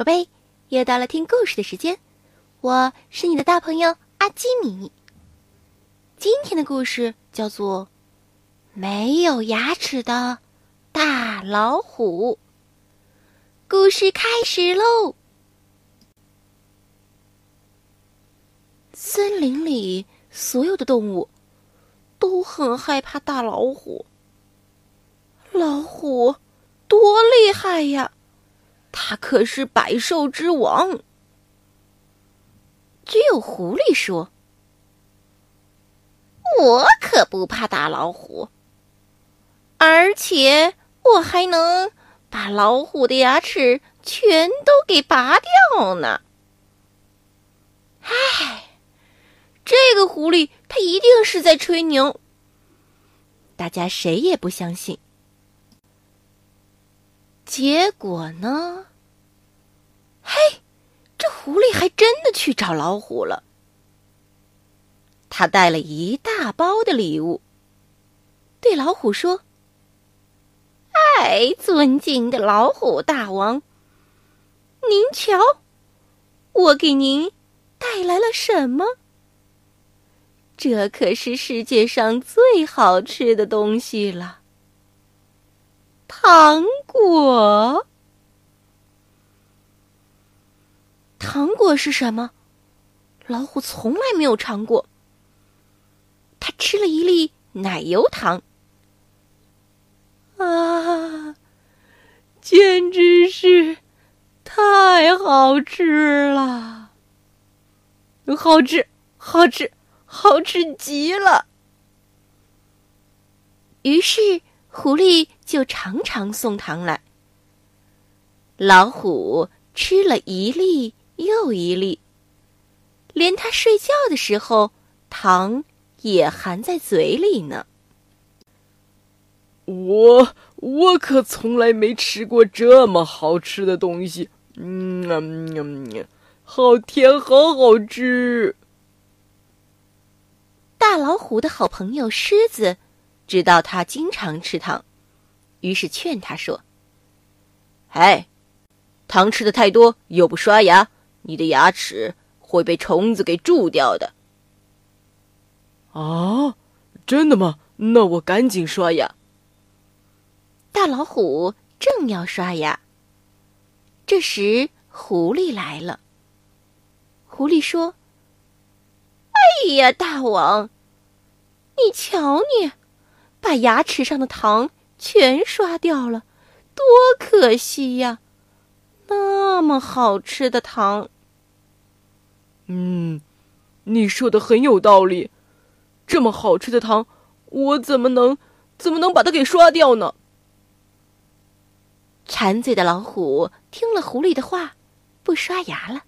宝贝，又到了听故事的时间，我是你的大朋友阿基米。今天的故事叫做《没有牙齿的大老虎》。故事开始喽！森林里所有的动物都很害怕大老虎。老虎多厉害呀！他可是百兽之王。只有狐狸说：“我可不怕大老虎，而且我还能把老虎的牙齿全都给拔掉呢。”唉，这个狐狸他一定是在吹牛。大家谁也不相信。结果呢？嘿，这狐狸还真的去找老虎了。他带了一大包的礼物，对老虎说：“哎，尊敬的老虎大王，您瞧，我给您带来了什么？这可是世界上最好吃的东西了。”糖果，糖果是什么？老虎从来没有尝过。他吃了一粒奶油糖，啊，简直是太好吃了！好吃，好吃，好吃极了。于是。狐狸就常常送糖来。老虎吃了一粒又一粒，连他睡觉的时候，糖也含在嘴里呢。我我可从来没吃过这么好吃的东西，嗯嗯，好甜，好好吃。大老虎的好朋友狮子。知道他经常吃糖，于是劝他说：“哎，糖吃的太多又不刷牙，你的牙齿会被虫子给蛀掉的。”啊，真的吗？那我赶紧刷牙。大老虎正要刷牙，这时狐狸来了。狐狸说：“哎呀，大王，你瞧你！”把牙齿上的糖全刷掉了，多可惜呀！那么好吃的糖。嗯，你说的很有道理。这么好吃的糖，我怎么能怎么能把它给刷掉呢？馋嘴的老虎听了狐狸的话，不刷牙了。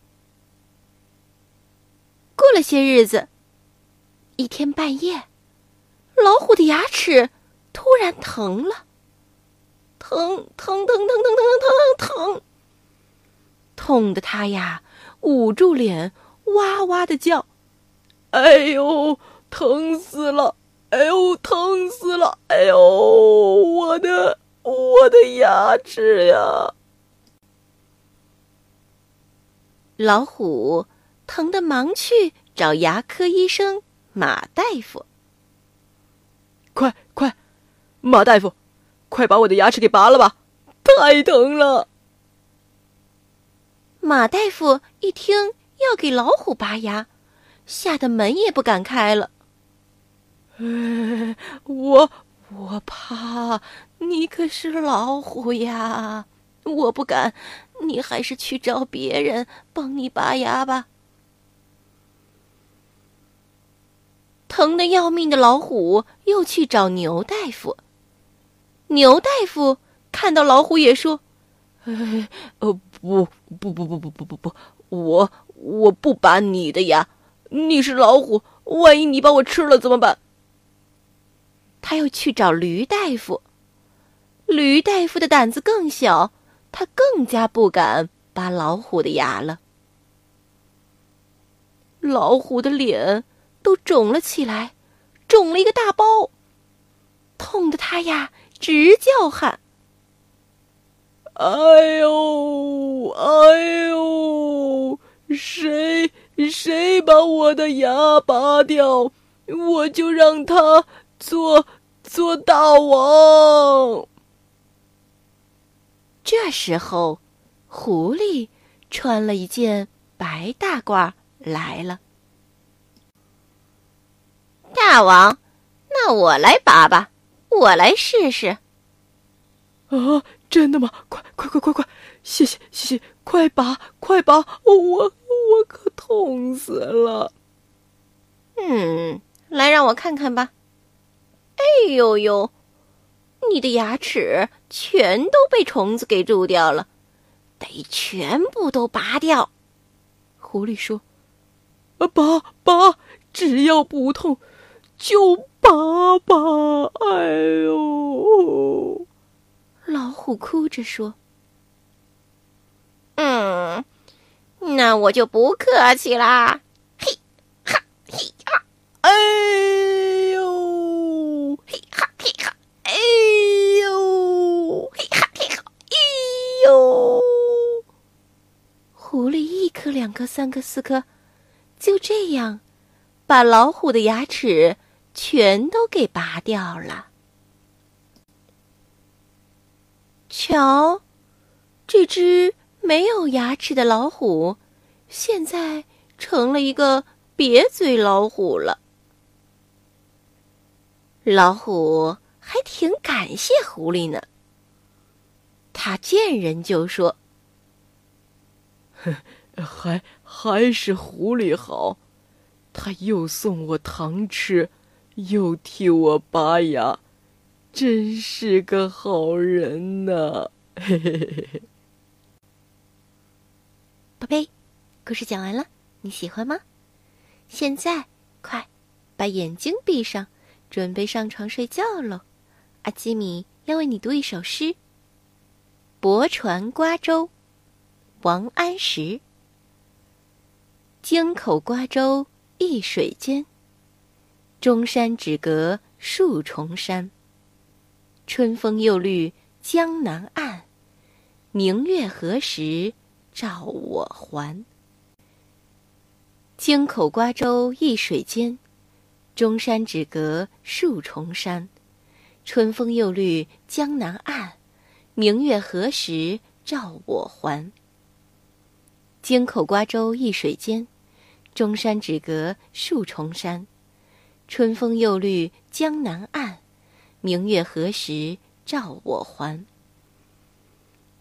过了些日子，一天半夜。老虎的牙齿突然疼了，疼疼疼疼疼疼疼疼，痛得他呀捂住脸，哇哇的叫：“哎呦，疼死了！哎呦，疼死了！哎呦，我的我的牙齿呀！”老虎疼得忙去找牙科医生马大夫。快快，马大夫，快把我的牙齿给拔了吧！太疼了。马大夫一听要给老虎拔牙，吓得门也不敢开了。我我怕，你可是老虎呀，我不敢。你还是去找别人帮你拔牙吧。疼得要命的老虎又去找牛大夫。牛大夫看到老虎也说：“呃，不不不不不不不不，我我不拔你的牙，你是老虎，万一你把我吃了怎么办？”他又去找驴大夫。驴大夫的胆子更小，他更加不敢拔老虎的牙了。老虎的脸。都肿了起来，肿了一个大包，痛得他呀直叫喊：“哎呦，哎呦谁谁把我的牙拔掉，我就让他做做大王。这时候，狐狸穿了一件白大褂来了。大王，那我来拔吧，我来试试。啊，真的吗？快快快快快！谢谢谢谢，快拔快拔！我我可痛死了。嗯，来让我看看吧。哎呦呦，你的牙齿全都被虫子给蛀掉了，得全部都拔掉。狐狸说：“啊，拔拔，只要不痛，就拔拔。”哎呦，老虎哭着说。嗯，那我就不客气啦！嘿哈嘿哈，哎呦，嘿哈嘿哈，哎呦，嘿哈嘿哈，哎呦！狐狸一颗、两颗、三颗、四颗，就这样，把老虎的牙齿全都给拔掉了。瞧，这只。没有牙齿的老虎，现在成了一个瘪嘴老虎了。老虎还挺感谢狐狸呢。他见人就说：“，还还是狐狸好，他又送我糖吃，又替我拔牙，真是个好人呐！”嘿嘿嘿嘿。宝贝，故事讲完了，你喜欢吗？现在快把眼睛闭上，准备上床睡觉喽。阿基米要为你读一首诗：《泊船瓜洲》，王安石。京口瓜洲一水间，中山只隔数重山。春风又绿江南岸，明月何时？照我还。京口瓜洲一水间，钟山只隔数重山。春风又绿江南岸，明月何时照我还？京口瓜洲一水间，钟山只隔数重山。春风又绿江南岸，明月何时照我还？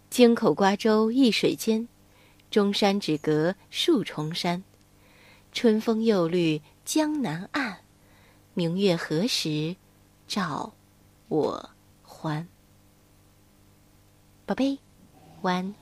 京口瓜洲一水间。钟山只隔数重山，春风又绿江南岸，明月何时照我还？宝贝，晚安。